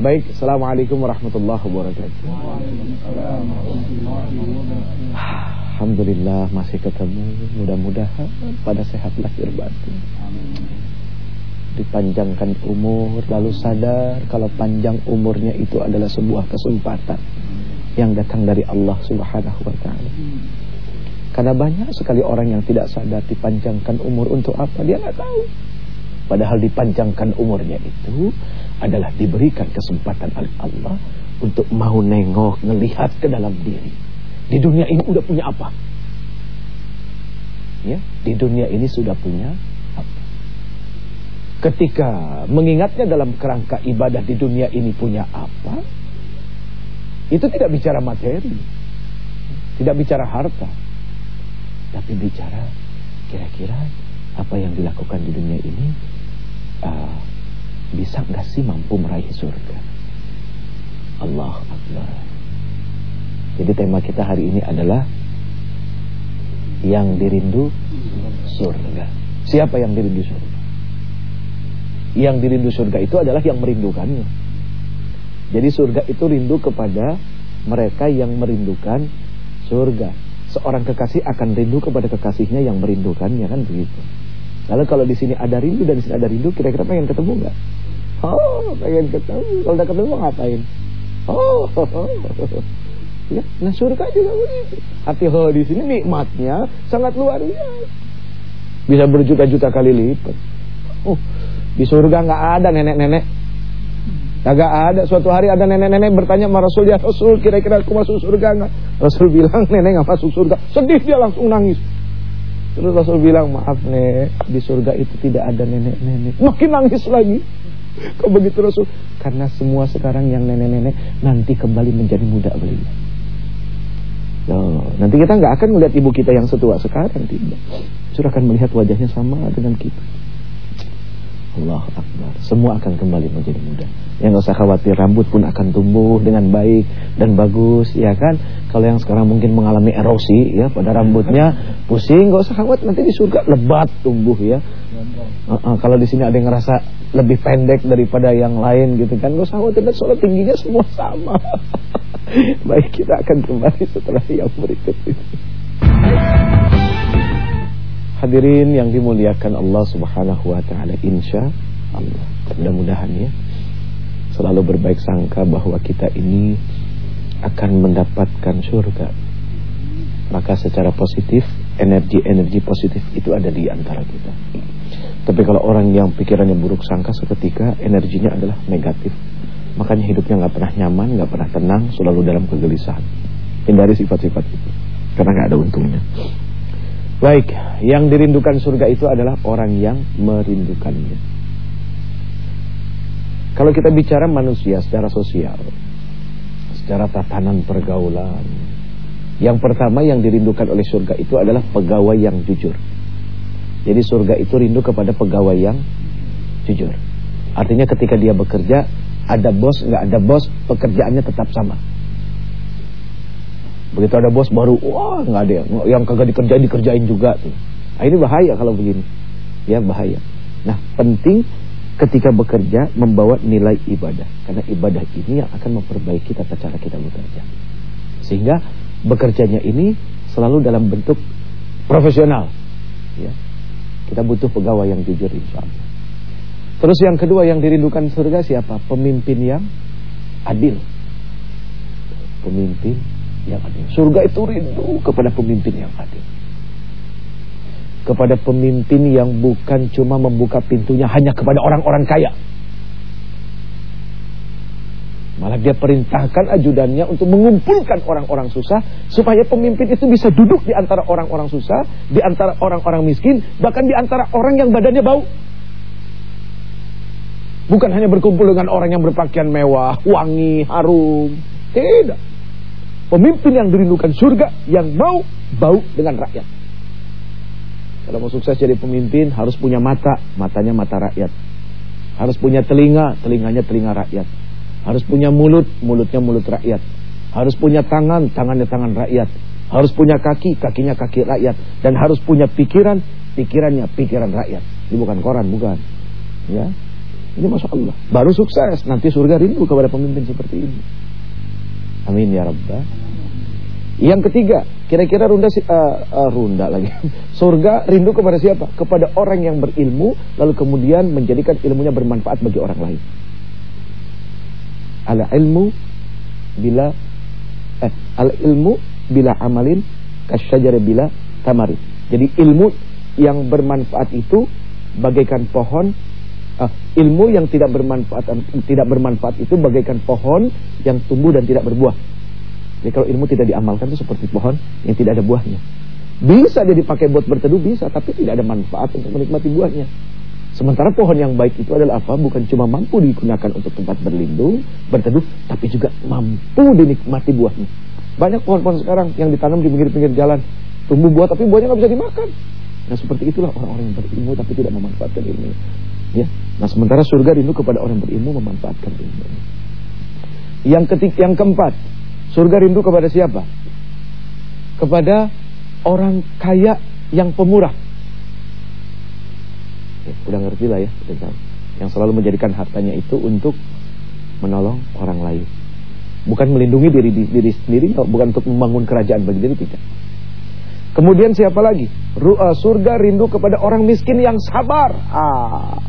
Baik, Assalamualaikum warahmatullahi wabarakatuh. Alhamdulillah masih ketemu. Mudah-mudahan pada sehat lahir batin Dipanjangkan umur Lalu sadar kalau panjang umurnya itu adalah sebuah kesempatan Yang datang dari Allah subhanahu wa ta'ala. Karena banyak sekali orang yang tidak sadar Dipanjangkan umur untuk apa Dia nggak tahu Padahal dipanjangkan umurnya itu adalah diberikan kesempatan oleh Allah untuk mau nengok, ngelihat ke dalam diri. Di dunia ini udah punya apa? Ya, di dunia ini sudah punya apa? Ketika mengingatnya dalam kerangka ibadah di dunia ini punya apa? Itu tidak bicara materi. Tidak bicara harta. Tapi bicara kira-kira apa yang dilakukan di dunia ini uh, bisa nggak sih mampu meraih surga? Allah Akbar. Jadi tema kita hari ini adalah yang dirindu surga. Siapa yang dirindu surga? Yang dirindu surga itu adalah yang merindukannya. Jadi surga itu rindu kepada mereka yang merindukan surga. Seorang kekasih akan rindu kepada kekasihnya yang merindukannya kan begitu. Lalu kalau di sini ada rindu dan di sini ada rindu, kira-kira pengen ketemu nggak? Oh, pengen ketemu. Kalau udah ketemu ngapain? Oh, oh. Ya, nah surga juga begitu. Hati ho di sini nikmatnya sangat luar biasa. Bisa berjuta-juta kali lipat. Oh, di surga nggak ada nenek-nenek. Kagak ada. Suatu hari ada nenek-nenek bertanya sama Rasul, "Ya Rasul, kira-kira aku masuk surga nggak?" Rasul bilang, "Nenek nggak masuk surga." Sedih dia langsung nangis. Terus Rasul bilang, "Maaf, Nek, di surga itu tidak ada nenek-nenek." Makin nangis lagi. Kok begitu Rasul? Karena semua sekarang yang nenek-nenek nanti kembali menjadi muda beliau. Loh, nanti kita nggak akan melihat ibu kita yang setua sekarang tidak. Sudah akan melihat wajahnya sama dengan kita. Allah Akbar. Semua akan kembali menjadi muda. Yang nggak usah khawatir, rambut pun akan tumbuh dengan baik dan bagus, ya kan? Kalau yang sekarang mungkin mengalami erosi ya pada rambutnya, pusing, nggak usah khawatir. Nanti di surga lebat tumbuh ya. Uh, uh, kalau di sini ada yang ngerasa lebih pendek daripada yang lain gitu kan, nggak usah khawatir. Dan soal tingginya semua sama. baik, kita akan kembali setelah yang berikut ini. Hadirin yang dimuliakan Allah Subhanahu wa taala insya Allah. Mudah-mudahan ya selalu berbaik sangka bahwa kita ini akan mendapatkan surga. Maka secara positif energi-energi positif itu ada di antara kita. Tapi kalau orang yang pikirannya buruk sangka seketika energinya adalah negatif. Makanya hidupnya nggak pernah nyaman, nggak pernah tenang, selalu dalam kegelisahan. Hindari sifat-sifat itu karena nggak ada untungnya. Baik, yang dirindukan surga itu adalah orang yang merindukannya. Kalau kita bicara manusia secara sosial, secara tatanan pergaulan, yang pertama yang dirindukan oleh surga itu adalah pegawai yang jujur. Jadi surga itu rindu kepada pegawai yang jujur. Artinya ketika dia bekerja, ada bos, nggak ada bos, pekerjaannya tetap sama. Begitu ada bos baru, wah nggak ada yang, yang kagak dikerjain dikerjain juga tuh. Nah, ini bahaya kalau begini, ya bahaya. Nah penting ketika bekerja membawa nilai ibadah, karena ibadah ini yang akan memperbaiki tata cara kita bekerja. Sehingga bekerjanya ini selalu dalam bentuk profesional. Ya. Kita butuh pegawai yang jujur insya Allah. Terus yang kedua yang dirindukan surga siapa? Pemimpin yang adil. Pemimpin yang adil. Surga itu rindu kepada pemimpin yang adil. Kepada pemimpin yang bukan cuma membuka pintunya hanya kepada orang-orang kaya. Malah dia perintahkan ajudannya untuk mengumpulkan orang-orang susah supaya pemimpin itu bisa duduk di antara orang-orang susah, di antara orang-orang miskin, bahkan di antara orang yang badannya bau. Bukan hanya berkumpul dengan orang yang berpakaian mewah, wangi, harum. Tidak. Pemimpin yang dirindukan surga yang mau bau dengan rakyat. Kalau mau sukses jadi pemimpin harus punya mata, matanya mata rakyat. Harus punya telinga, telinganya telinga rakyat. Harus punya mulut, mulutnya mulut rakyat. Harus punya tangan, tangannya tangan rakyat. Harus punya kaki, kakinya kaki rakyat. Dan harus punya pikiran, pikirannya pikiran rakyat. Ini bukan koran, bukan. Ya. Ini Masya Allah. Baru sukses. Nanti surga rindu kepada pemimpin seperti ini. Amin ya Rabbah. Yang ketiga, kira-kira runda uh, uh, runda lagi. Surga rindu kepada siapa? Kepada orang yang berilmu lalu kemudian menjadikan ilmunya bermanfaat bagi orang lain. Al ilmu bila eh al ilmu bila amalin kasyajar bila tamari. Jadi ilmu yang bermanfaat itu bagaikan pohon uh, ilmu yang tidak bermanfaat tidak bermanfaat itu bagaikan pohon yang tumbuh dan tidak berbuah. Jadi kalau ilmu tidak diamalkan itu seperti pohon yang tidak ada buahnya. Bisa jadi pakai buat berteduh bisa, tapi tidak ada manfaat untuk menikmati buahnya. Sementara pohon yang baik itu adalah apa? Bukan cuma mampu digunakan untuk tempat berlindung, berteduh, tapi juga mampu dinikmati buahnya. Banyak pohon-pohon sekarang yang ditanam di pinggir-pinggir jalan, tumbuh buah tapi buahnya nggak bisa dimakan. Nah seperti itulah orang-orang yang berilmu tapi tidak memanfaatkan ilmu. Ya. Nah sementara surga rindu kepada orang yang berilmu memanfaatkan ilmu. Yang ketiga, yang keempat, surga rindu kepada siapa? Kepada orang kaya yang pemurah. Ya, udah ngerti lah ya, Yang selalu menjadikan hartanya itu untuk menolong orang lain. Bukan melindungi diri diri sendiri, bukan untuk membangun kerajaan bagi diri tidak. Kemudian siapa lagi? Eh, surga rindu kepada orang miskin yang sabar. Ah.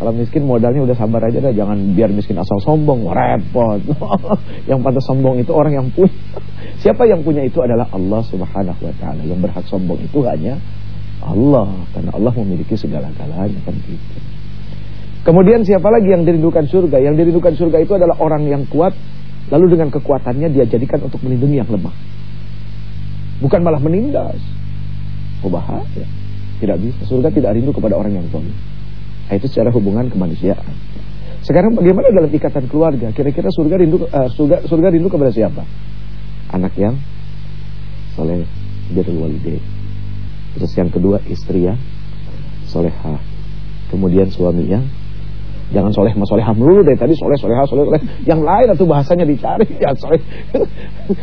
Kalau miskin modalnya udah sabar aja dah, jangan biar miskin asal sombong, repot. yang pantas sombong itu orang yang punya. Siapa yang punya itu adalah Allah Subhanahu wa taala. Yang berhak sombong itu hanya Allah, karena Allah memiliki segala-galanya kan gitu. Kemudian siapa lagi yang dirindukan surga? Yang dirindukan surga itu adalah orang yang kuat lalu dengan kekuatannya dia jadikan untuk melindungi yang lemah. Bukan malah menindas. Oh bahaya. Tidak bisa. Surga tidak rindu kepada orang yang zalim. Nah, itu secara hubungan kemanusiaan. Sekarang bagaimana dalam ikatan keluarga? Kira-kira surga rindu uh, surga surga rindu kepada siapa? Anak yang soleh, birrul walidain. Terus yang kedua istri yang solehah. Kemudian suami yang jangan soleh mas soleh melulu dari tadi soleh soleh soleh soleh. Yang lain atau bahasanya dicari ya soleh.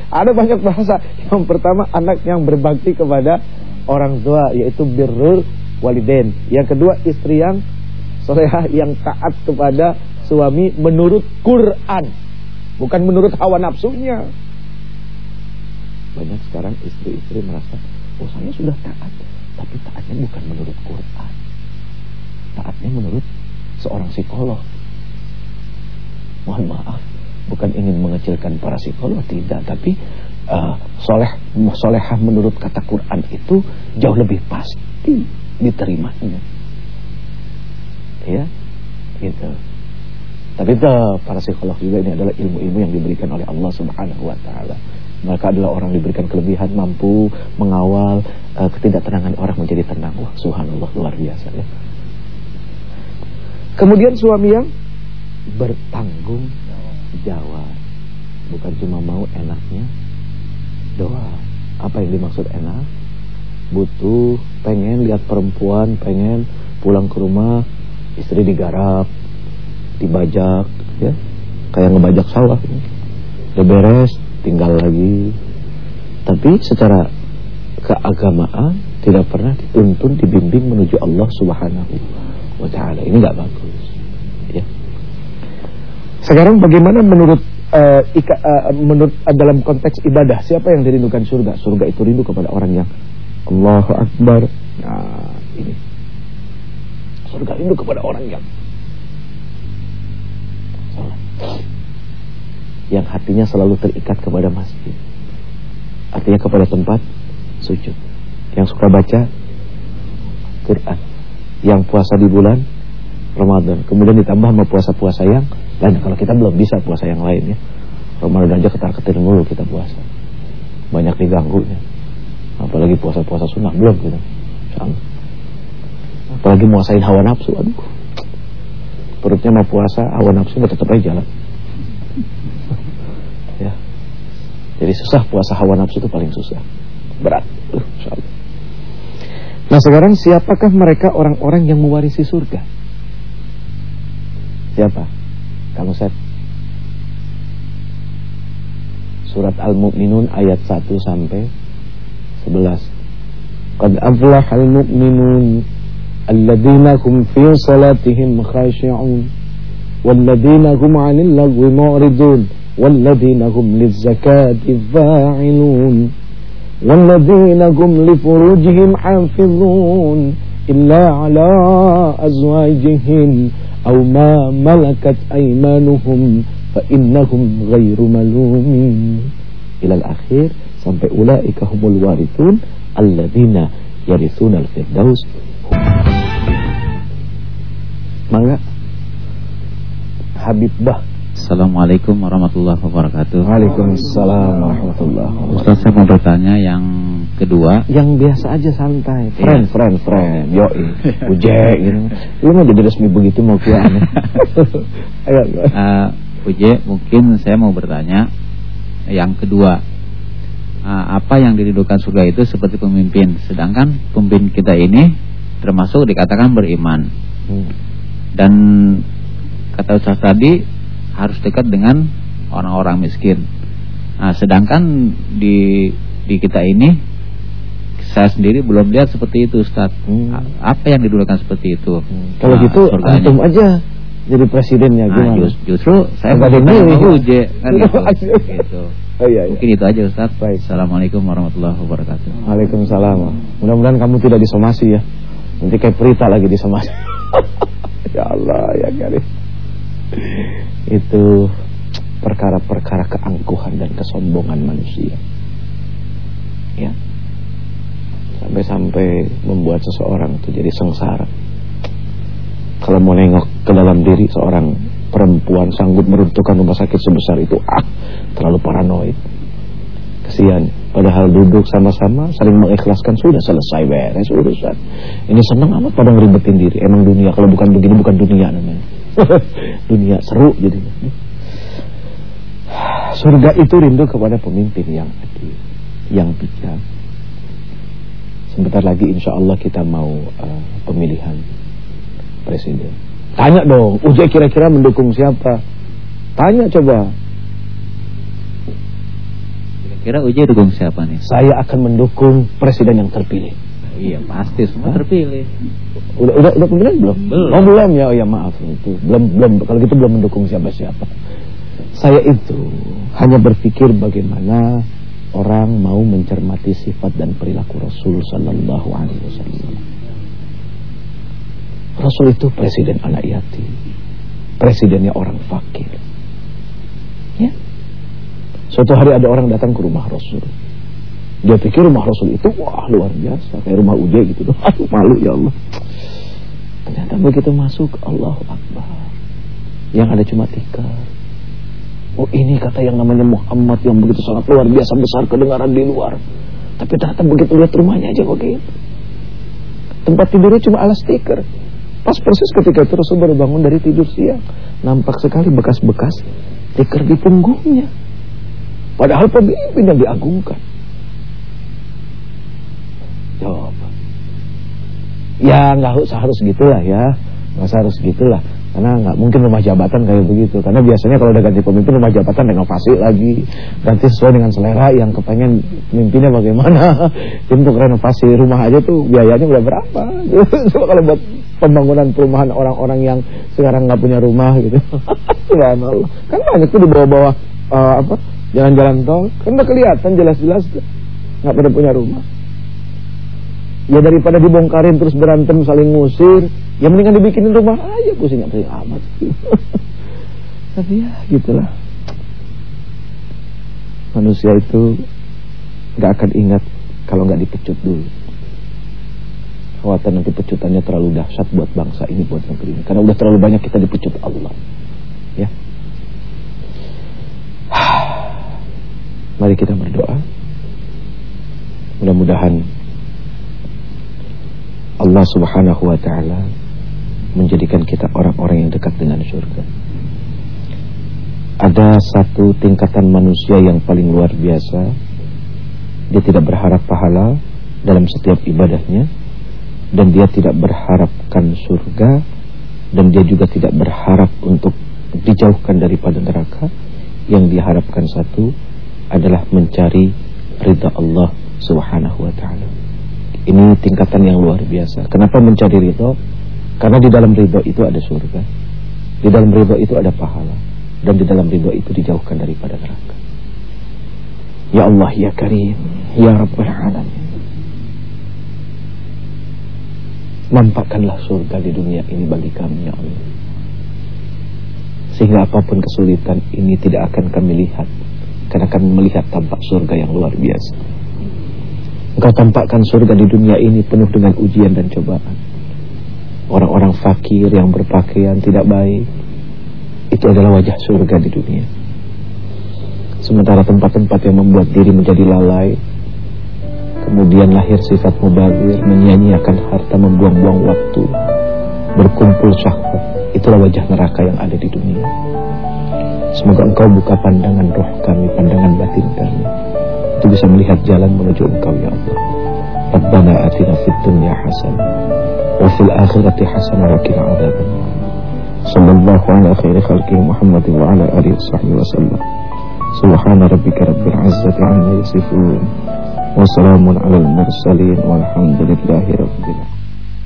Ada banyak bahasa. Yang pertama anak yang berbakti kepada orang tua yaitu birrul walidain. Yang kedua istri yang solehah yang taat kepada suami menurut Quran, bukan menurut hawa nafsunya. Banyak sekarang istri-istri merasa, oh saya sudah taat, tapi taatnya bukan menurut Quran, taatnya menurut seorang psikolog. Mohon maaf, bukan ingin mengecilkan para psikolog tidak, tapi uh, soleh solehah menurut kata Quran itu jauh lebih pasti diterimanya ya gitu tapi itu para psikolog juga ini adalah ilmu-ilmu yang diberikan oleh Allah Subhanahu wa taala. Mereka adalah orang diberikan kelebihan mampu mengawal uh, ketidaktenangan orang menjadi tenang. Wah, subhanallah luar biasa ya. Kemudian suami yang bertanggung jawab. Bukan cuma mau enaknya doa. Apa yang dimaksud enak? Butuh, pengen lihat perempuan, pengen pulang ke rumah istri digarap dibajak ya kayak ngebajak sawah udah beres tinggal lagi tapi secara keagamaan tidak pernah dituntun dibimbing menuju Allah Subhanahu wa taala ini nggak bagus. Ya. Sekarang bagaimana menurut uh, ika, uh, menurut uh, dalam konteks ibadah? Siapa yang dirindukan surga? Surga itu rindu kepada orang yang Allahu Akbar. Nah ini. Surga rindu kepada orang yang yang hatinya selalu terikat kepada masjid. Artinya kepada tempat sujud. Yang suka baca Quran yang puasa di bulan Ramadan. Kemudian ditambah sama puasa-puasa yang lain. Kalau kita belum bisa puasa yang lain ya. Ramadan aja ketar-ketir mulu kita puasa. Banyak diganggu ya apalagi puasa-puasa sunnah belum gitu apalagi muasain hawa nafsu aduh. Perutnya mau puasa hawa nafsu tetap aja jalan. Ya. Jadi susah puasa hawa nafsu itu paling susah. Berat Nah, sekarang siapakah mereka orang-orang yang mewarisi surga? Siapa? Kamu set. Surat Al-Mu'minun ayat 1 sampai 11. Qad aflahal mu'minun Alladina hum fi salatihim khashi'un Walladina hum 'anil lagwi mu'ridun walladzina hum lizzakati fa'ilun. والذين هم لفروجهم حافظون إلا على أزواجهم أو ما ملكت أيمانهم فإنهم غير ملومين. إلى الأخير sampai ulaika humul warithun alladzina yarithuna al-firdaus Mangga Habib Bah Assalamualaikum warahmatullahi wabarakatuh. Waalaikumsalam warahmatullahi wabarakatuh. Ustaz saya mau bertanya yang kedua. Yang biasa aja santai. Friend, yeah. friend, friend. Yoi. Uje gitu. Lu mau jadi resmi begitu mau kira Ayo. Uh, Uje mungkin saya mau bertanya Yang kedua. Uh, Apa yang dirindukan surga itu seperti pemimpin? Sedangkan pemimpin kita ini Termasuk dikatakan beriman. Hmm. Dan Kata Ustaz tadi harus dekat dengan orang-orang miskin. Nah, sedangkan di di kita ini saya sendiri belum lihat seperti itu Ustaz. Hmm. Apa yang didulukan seperti itu? Hmm. Kalau nah, gitu antum aja jadi presidennya nah, gimana? Just, justru saya mau milih Uje kan gitu. gitu. Oh, iya, iya. Mungkin itu aja Ustaz. Baik. Assalamualaikum warahmatullahi wabarakatuh. Waalaikumsalam. Mudah-mudahan kamu tidak disomasi ya. Nanti kayak Prita lagi disomasi. ya Allah ya garis itu perkara-perkara keangkuhan dan kesombongan manusia. Ya. Sampai-sampai membuat seseorang itu jadi sengsara. Kalau mau nengok ke dalam diri seorang perempuan sanggup meruntuhkan rumah sakit sebesar itu, ah, terlalu paranoid. Kesian. Padahal duduk sama-sama saling mengikhlaskan sudah selesai beres urusan. Ini senang amat pada ngeribetin diri. Emang dunia kalau bukan begini bukan dunia namanya. dunia seru jadinya. Surga itu rindu kepada pemimpin yang adil yang bijak. Sebentar lagi insya Allah kita mau uh, pemilihan presiden. Tanya dong Ujai kira-kira mendukung siapa? Tanya coba. Kira-kira Ujai dukung siapa nih? Saya akan mendukung presiden yang terpilih Iya pasti semua Hah? terpilih. Udah udah udah pemilihan belum? Belum. Oh belum ya. Oh ya maaf itu. Belum belum kalau gitu belum mendukung siapa-siapa. Saya itu hanya berpikir bagaimana orang mau mencermati sifat dan perilaku Rasul sallallahu alaihi wasallam. Rasul itu presiden anak yatim. Presidennya orang fakir. Ya. Suatu hari ada orang datang ke rumah Rasul. Dia pikir rumah Rasul itu wah luar biasa kayak rumah Uje gitu. Aduh malu ya Allah. Ternyata begitu masuk Allah Akbar. Yang ada cuma tikar. Oh ini kata yang namanya Muhammad yang begitu sangat luar biasa besar kedengaran di luar. Tapi ternyata begitu lihat rumahnya aja begitu. Tempat tidurnya cuma alas tikar. Pas persis ketika itu Rasul baru bangun dari tidur siang. Nampak sekali bekas-bekas tikar di punggungnya. Padahal pemimpin yang diagungkan. Jawab. Ya nggak harus gitulah ya, nggak harus gitulah. Karena nggak mungkin rumah jabatan kayak begitu. Karena biasanya kalau udah ganti pemimpin rumah jabatan renovasi lagi, ganti sesuai dengan selera yang kepengen mimpinnya bagaimana. Untuk renovasi rumah aja tuh biayanya udah berapa? Coba kalau buat pembangunan perumahan orang-orang yang sekarang nggak punya rumah gitu. Subhanallah. Kan banyak tuh di bawah-bawah uh, apa jalan-jalan tol, kan udah kelihatan jelas-jelas nggak pada punya rumah. Ya daripada dibongkarin terus berantem saling ngusir, ya mendingan dibikinin rumah aja pusing pusing amat. Tapi ya gitulah. Manusia itu nggak akan ingat kalau nggak dipecut dulu. Khawatir nanti pecutannya terlalu dahsyat buat bangsa ini, buat negeri ini. Karena udah terlalu banyak kita dipecut Allah. Ya. Mari kita berdoa. Mudah-mudahan Allah subhanahu wa ta'ala menjadikan kita orang-orang yang dekat dengan surga. Ada satu tingkatan manusia yang paling luar biasa. Dia tidak berharap pahala dalam setiap ibadahnya. Dan dia tidak berharapkan surga. Dan dia juga tidak berharap untuk dijauhkan daripada neraka. Yang diharapkan satu adalah mencari ridha Allah subhanahu wa ta'ala. Ini tingkatan yang luar biasa. Kenapa mencari ridho? Karena di dalam ridho itu ada surga. Di dalam ridho itu ada pahala. Dan di dalam ridho itu dijauhkan daripada neraka. Ya Allah, Ya Karim, Ya Rabbul Alamin. Nampakkanlah surga di dunia ini bagi kami, Ya Allah. Sehingga apa pun kesulitan ini tidak akan kami lihat. Karena kami melihat tampak surga yang luar biasa. Engkau tampakkan surga di dunia ini penuh dengan ujian dan cobaan. Orang-orang fakir yang berpakaian tidak baik, itu adalah wajah surga di dunia. Sementara tempat-tempat yang membuat diri menjadi lalai, kemudian lahir sifat mubazir, menyia-nyiakan harta, membuang-buang waktu, berkumpul syahwat, itulah wajah neraka yang ada di dunia. Semoga engkau buka pandangan roh kami, pandangan batin kami itu bisa melihat jalan menuju engkau ya Allah Rabbana atina fid dunya hasanah wa fil akhirati hasanah wa qina adzaban sallallahu ala khairi khalqihi Muhammad wa ala alihi washabbihi wasallam subhana rabbika rabbil izzati amma yasifun wa salamun alal mursalin walhamdulillahi rabbil alamin